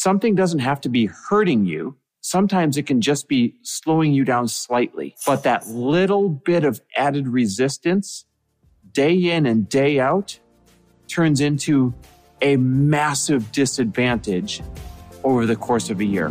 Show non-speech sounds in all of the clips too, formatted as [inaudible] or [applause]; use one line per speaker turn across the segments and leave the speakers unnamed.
something doesn't have to be hurting you. Sometimes it can just be slowing you down slightly. But that little bit of added resistance, day in and day out, turns into a massive disadvantage over the course of a year.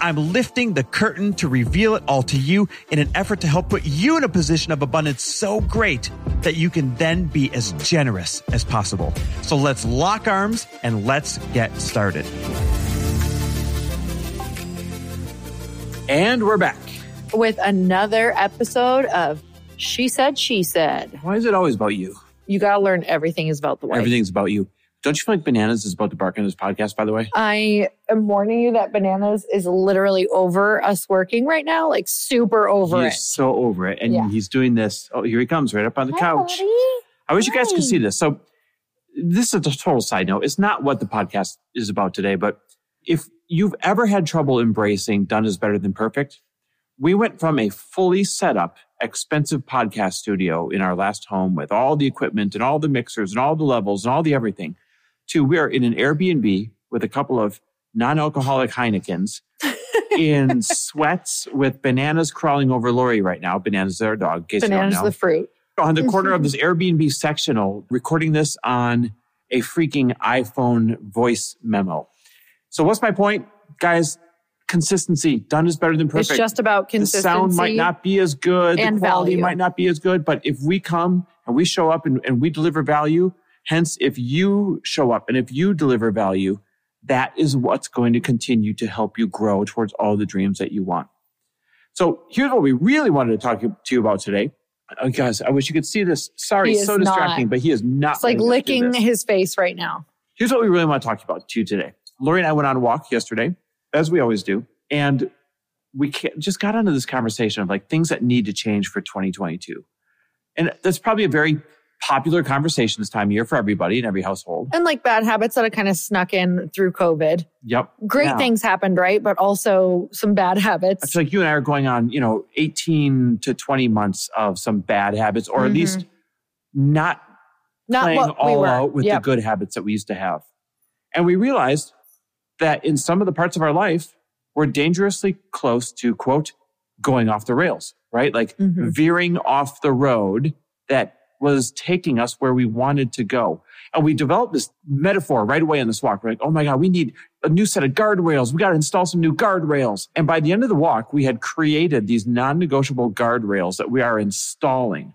I'm lifting the curtain to reveal it all to you in an effort to help put you in a position of abundance so great that you can then be as generous as possible. So let's lock arms and let's get started.
And we're back.
with another episode of She Said, She Said.
Why is it always about you?
You got to learn everything is about the wife.
Everything's about you. Don't you feel like Bananas is about to bark on this podcast, by the way?
I am warning you that Bananas is literally over us working right now, like super over
he
it.
is so over it. And
Yeah.
he's doing this. Oh, here he comes right up on the
Hi,
couch.
buddy.
I wish you guys could see this. So, this is a total side note. It's not what the podcast is about today, but if you've ever had trouble embracing done is better than perfect, we went from a fully set up, expensive podcast studio in our last home with all the equipment and all the mixers and all the levels and all the everything to we are in an Airbnb with a couple of non alcoholic Heinekens [laughs] in sweats with bananas crawling over Lori right now. Bananas our dog. in case you don't
Bananas the fruit.
on the corner of [laughs] this Airbnb sectional, recording this on a freaking iPhone voice memo. So what's my point, guys? Consistency. Done is better than perfect.
It's just about consistency.
the sound might not be as good,
and
the quality
value.
might not be as good, but if we come and we show up and, and we deliver value, hence if you show up and if you deliver value, that is what's going to continue to help you grow towards all the dreams that you want. So here's what we really wanted to talk to you about today. Oh, guys, I wish you could see this. Sorry, it's so distracting,
not.
but he is not.
It's like
letting us do
licking his face right now.
Here's what we really want to talk about to you today. Lori and I went on a walk yesterday, as we always do, and we just got onto this conversation of like things that need to change for 2022. And that's probably a very popular conversation this time of year for everybody in every household.
And like bad habits that have kind of snuck in through COVID.
Yep.
Great
Now,
things happened, right? But also some bad
I
habits.
feel like you and I are going on, you know, 18 to 20 months of some bad habits, or at
Mhm.
least not
Not
playing
what we
all out with
Yep.
the good habits that we used to have. And we realized that in some of the parts of our life, we're dangerously close to, quote, going off the rails, right? Like
Mhm.
veering off the road that was taking us where we wanted to go. And we developed this metaphor right away on this walk. We're like, oh my God, we need a new set of guardrails. We got to install some new guardrails. And by the end of the walk, we had created these non negotiable guardrails that we are installing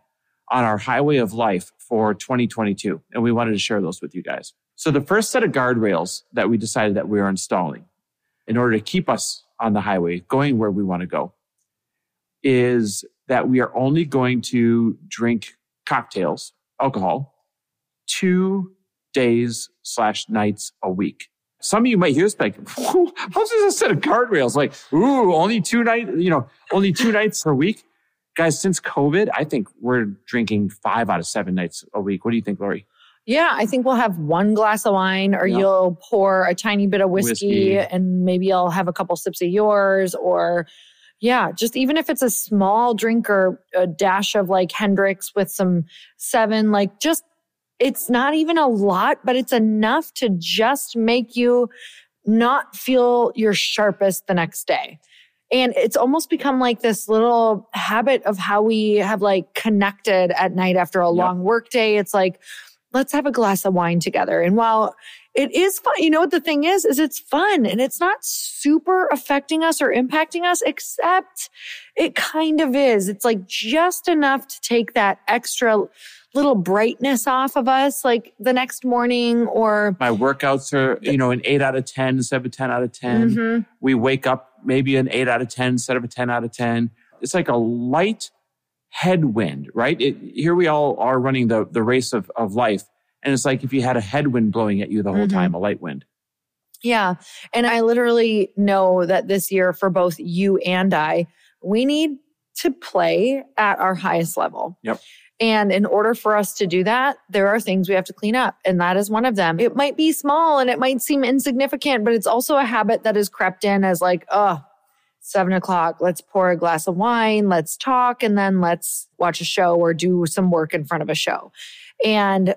on our highway of life for 2022. And we wanted to share those with you guys. So the first set of guardrails that we decided that we are installing in order to keep us on the highway going where we want to go is that we are only going to drink cocktails, alcohol, two days slash nights a week. Some of you might hear this like, how's this a set of guardrails? Like, ooh, only two nights, you know, only two nights per week. Guys, since COVID, I think we're drinking five out of seven nights a week. What do you think, Lori?
Yeah, I think we'll have one glass of wine, or
Yeah.
you'll pour a tiny bit of whiskey,
Whiskey.
and maybe I'll have a couple sips of yours, or yeah, just even if it's a small drink or a dash of like Hendrick's with some seven, like just it's not even a lot, but it's enough to just make you not feel your sharpest the next day. And it's almost become like this little habit of how we have like connected at night after a
Yep.
long work day. It's like, let's have a glass of wine together. And while it is fun, you know what the thing is, is it's fun and it's not super affecting us or impacting us, except it kind of is. It's like just enough to take that extra little brightness off of us, like the next morning or
My workouts are, you know, an eight out of 10 instead of a 10 out of 10.
Mhm.
We wake up maybe an eight out of 10 instead of a 10 out of 10. It's like a light headwind, right? It, here we all are running the, the race of, of life. And it's like if you had a headwind blowing at you the whole
Mhm.
time, a light wind.
Yeah. And I literally know that this year for both you and I, we need to play at our highest level.
Yep.
And in order for us to do that, there are things we have to clean up. And that is one of them. It might be small and it might seem insignificant, but it's also a habit that has crept in as like, oh, seven o'clock, let's pour a glass of wine, let's talk, and then let's watch a show or do some work in front of a show. And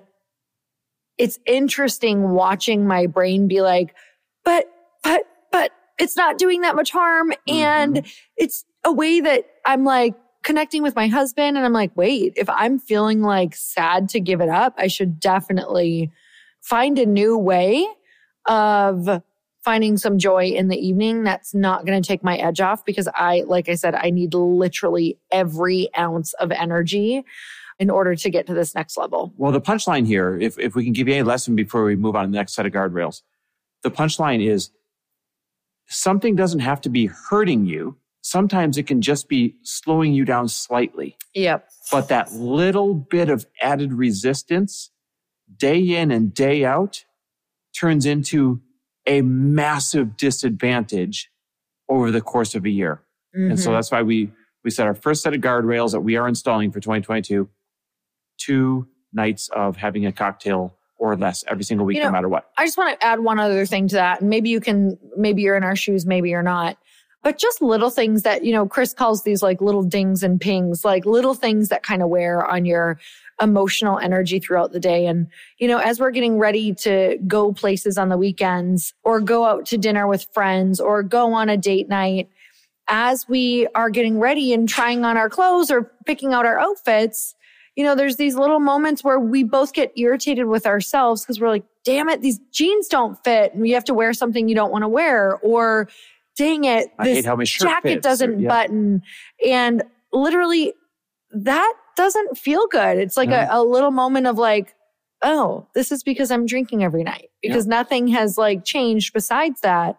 it's interesting watching my brain be like, but, but, but it's not doing that much harm. Mm-hmm. And it's a way that I'm like connecting with my husband. And I'm like, wait, if I'm feeling like sad to give it up, I should definitely find a new way of finding some joy in the evening that's not going to take my edge off because I, like I said, I need literally every ounce of energy in order to get to this next level.
Well, the punchline here, if, if we can give you a lesson before we move on to the next set of guardrails, the punchline is something doesn't have to be hurting you. Sometimes it can just be slowing you down slightly.
Yep.
But that little bit of added resistance day in and day out turns into a massive disadvantage over the course of a year. And so
Mhm.
that's why we, we set our first set of guardrails that we are installing for 2022, two nights of having a cocktail or less every single week,
You
no matter what.
I just want to add one other thing to that. And maybe you can, maybe you're in our shoes, maybe you're not. But just little things that, you know, Chris calls these like little dings and pings, like little things that kind of wear on your emotional energy throughout the day. And, you know, as we're getting ready to go places on the weekends or go out to dinner with friends or go on a date night, as we are getting ready and trying on our clothes or picking out our outfits, you know, there's these little moments where we both get irritated with ourselves because we're like, damn it, these jeans don't fit and you have to wear something you don't want to wear. Or dang it,
I
this
hate how my shirt
jacket
fits,
doesn't
yeah.
button. And literally that doesn't feel good. It's like
No.
a, a little moment of like, oh, this is because I'm drinking every night because nothing has like changed besides that.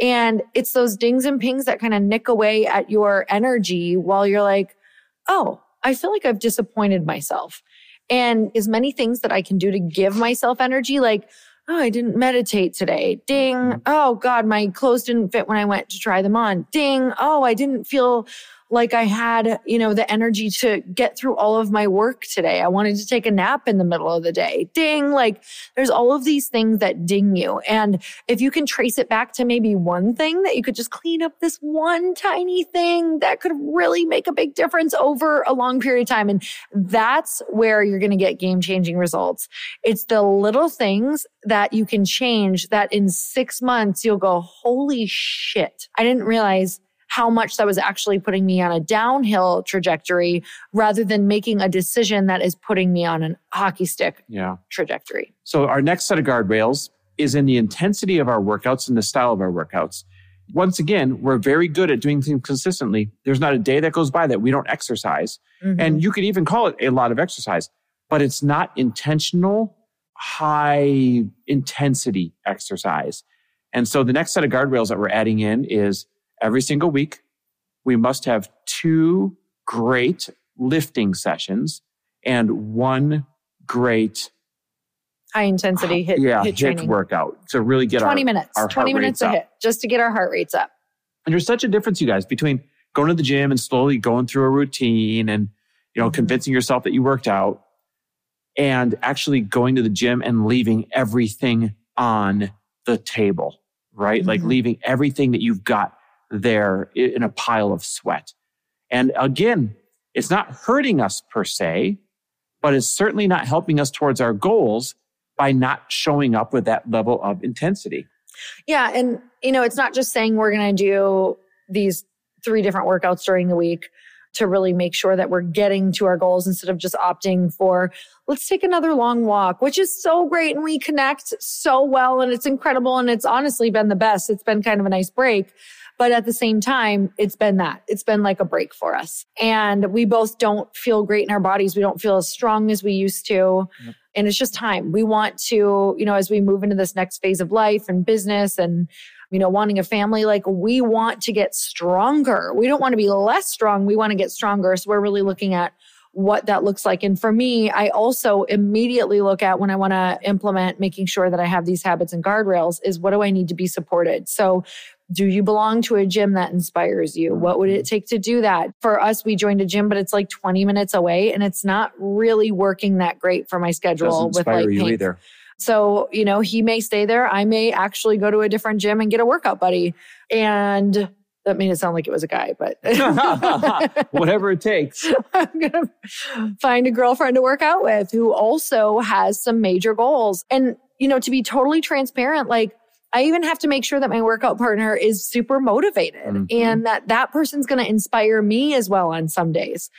And it's those dings and pings that kind of nick away at your energy while you're like, oh, I feel like I've disappointed myself. And as many things that I can do to give myself energy, like, oh, I didn't meditate today. Ding. Mm-hmm. Oh God, my clothes didn't fit when I went to try them on. Ding. Oh, I didn't feel like I had, you know, the energy to get through all of my work today. I wanted to take a nap in the middle of the day. Ding. Like there's all of these things that ding you. And if you can trace it back to maybe one thing that you could just clean up this one tiny thing that could really make a big difference over a long period of time. And that's where you're going to get game changing results. It's the little things that you can change that in six months you'll go, holy shit. I didn't realize how much that was actually putting me on a downhill trajectory rather than making a decision that is putting me on an hockey stick
Yeah.
trajectory.
So our next set of guardrails is in the intensity of our workouts and the style of our workouts. Once again, we're very good at doing things consistently. There's not a day that goes by that we don't exercise.
Mhm.
And you could even call it a lot of exercise, but it's not intentional, high intensity exercise. And so the next set of guardrails that we're adding in is every single week, we must have two great lifting sessions and one great
high intensity HIIT,
yeah, HIIT
HIIT
workout to really get
20
our,
minutes,
our
20
heart
minutes a
up.
hit just to get our heart rates up.
And there's such a difference, you guys, between going to the gym and slowly going through a routine and, you know,
Mhm.
convincing yourself that you worked out and actually going to the gym and leaving everything on the table, right? Like
Mhm.
leaving everything that you've got there in a pile of sweat. And again, it's not hurting us per se, but it's certainly not helping us towards our goals by not showing up with that level of intensity.
Yeah. And, you know, it's not just saying we're going to do these three different workouts during the week to really make sure that we're getting to our goals instead of just opting for, let's take another long walk, which is so great. And we connect so well and it's incredible. And it's honestly been the best. It's been kind of a nice break. But at the same time, it's been that. It's been like a break for us. And we both don't feel great in our bodies. We don't feel as strong as we used to.
Yep.
And it's just time. We want to, you know, as we move into this next phase of life and business and, you know, wanting a family, like we want to get stronger. We don't want to be less strong. We want to get stronger. So we're really looking at what that looks like. And for me, I also immediately look at when I want to implement making sure that I have these habits and guardrails is what do I need to be supported? So do you belong to a gym that inspires you? What would it mm-hmm. take to do that? For us, we joined a gym, but it's like 20 minutes away and it's not really working that great for my schedule with like
inspire you either.
So, you know, he may stay there. I may actually go to a different gym and get a workout buddy. And that made it sound like it was a guy, but [laughs] [laughs]
Whatever it takes.
I'm going to find a girlfriend to work out with who also has some major goals. And, you know, to be totally transparent, like I even have to make sure that my workout partner is super motivated
Mhm.
and that that person's going to inspire me as well on some days.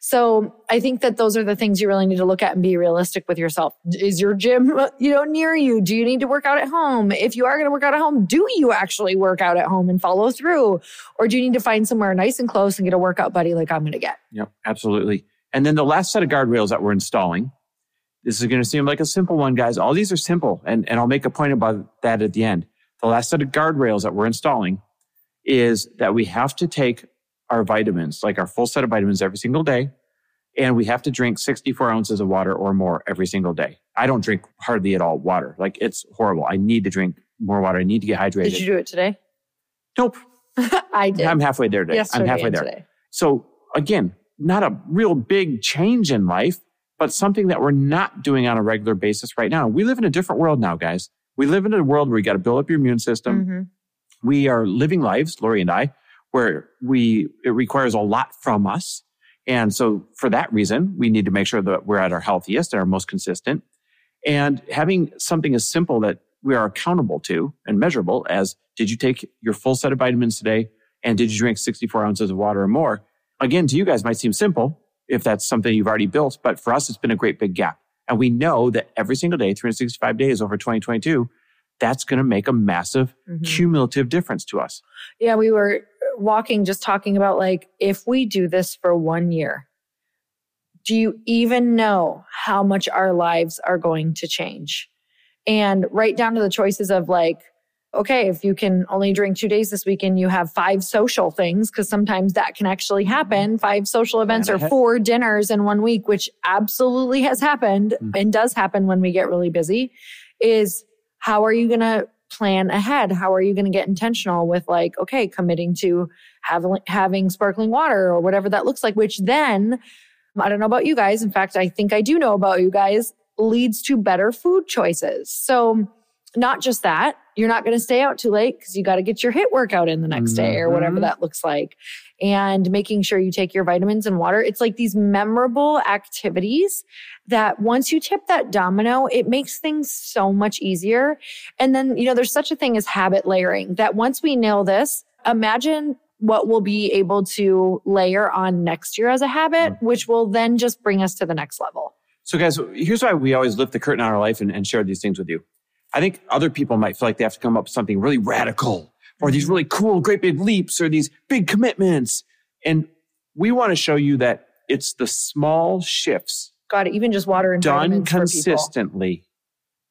So I think that those are the things you really need to look at and be realistic with yourself. Is your gym, [laughs] you know, near you? Do you need to work out at home? If you are going to work out at home, do you actually work out at home and follow through? Or do you need to find somewhere nice and close and get a workout buddy like I'm going to get?
Yep, absolutely. And then the last set of guardrails that we're installing, this is going to seem like a simple one, guys. All these are simple, and, and I'll make a point about that at the end. The last set of guardrails that we're installing is that we have to take our vitamins, like our full set of vitamins every single day, and we have to drink 64 ounces of water or more every single day. I don't drink hardly at all water. Like it's horrible. I need to drink more water. I need to get hydrated.
Did you do it today?
nope. [laughs]
I did.
I'm halfway there today.
Yesterday
I'm halfway there.
today.
So again, not a real big change in life, but something that we're not doing on a regular basis right now. We live in a different world now, guys. We live in a world where you got to build up your immune system.
Mhm.
We are living lives, Lori and I, where we, it requires a lot from us. And so for that reason, we need to make sure that we're at our healthiest and our most consistent. And having something as simple that we are accountable to and measurable as did you take your full set of vitamins today? And did you drink 64 ounces of water or more? Again, to you guys might seem simple if that's something you've already built, but for us, it's been a great big gap. And we know that every single day, 365 days over 2022, that's going to make a massive
Mhm.
cumulative difference to us.
Yeah, we were walking, just talking about like, if we do this for one year, do you even know how much our lives are going to change? And right down to the choices of like, okay, if you can only drink two days this weekend, you have five social things, because sometimes that can actually happen. Five social events or four dinners in one week, which absolutely has happened
Mm.
and does happen when we get really busy, is how are you going to plan ahead? How are you going to get intentional with like, okay, committing to having, having sparkling water or whatever that looks like, which then I don't know about you guys. In fact, I think I do know about you guys leads to better food choices. So not just that, you're not going to stay out too late because you got to get your HIIT workout in the next day or whatever
Mhm.
that looks like. And making sure you take your vitamins and water. It's like these memorable activities that once you tip that domino, it makes things so much easier. And then, you know, there's such a thing as habit layering that once we nail this, imagine what we'll be able to layer on next year as a habit, which will then just bring us to the next level.
So, guys, here's why we always lift the curtain on our life and, and share these things with you. I think other people might feel like they have to come up with something really radical or these really cool, great big leaps or these big commitments. And we want to show you that it's the small shifts
Got it. even just water and
done
vitamins for people.
consistently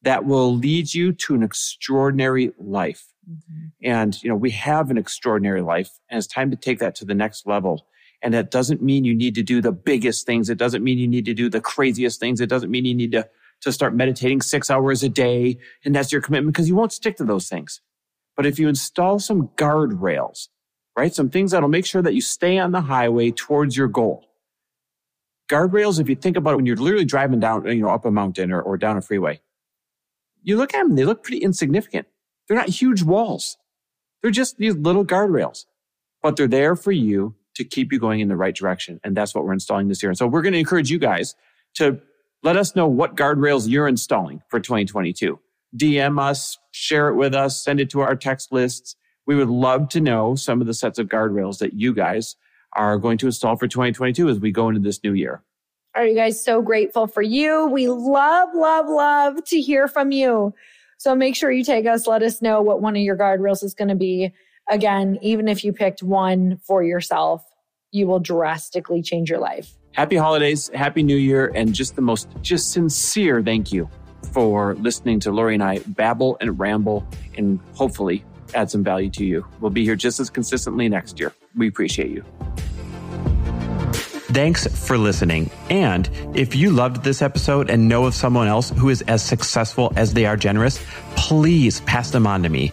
that will lead you to an extraordinary life.
Mhm.
And, you know, we have an extraordinary life and it's time to take that to the next level. And that doesn't mean you need to do the biggest things. It doesn't mean you need to do the craziest things. It doesn't mean you need to, to start meditating six hours a day and that's your commitment because you won't stick to those things. But if you install some guardrails, right? Some things that'll make sure that you stay on the highway towards your goal. Guardrails, if you think about it, when you're literally driving down, you know, up a mountain or, or down a freeway, you look at them, they look pretty insignificant. They're not huge walls. They're just these little guardrails, but they're there for you to keep you going in the right direction. And that's what we're installing this year. And so we're going to encourage you guys to let us know what guardrails you're installing for 2022. DM us, share it with us, send it to our text lists. We would love to know some of the sets of guardrails that you guys are going to install for 2022 as we go into this new year.
Are you guys so grateful for you? We love, love, love to hear from you. So make sure you take us, let us know what one of your guardrails is going to be. Again, even if you picked one for yourself, you will drastically change your life.
Happy holidays, happy new year, and just the most just sincere thank you for listening to Lori and I babble and ramble and hopefully add some value to you. We'll be here just as consistently next year. We appreciate you. Thanks for listening. And if you loved this episode and know of someone else who is as successful as they are generous, please pass them on to me.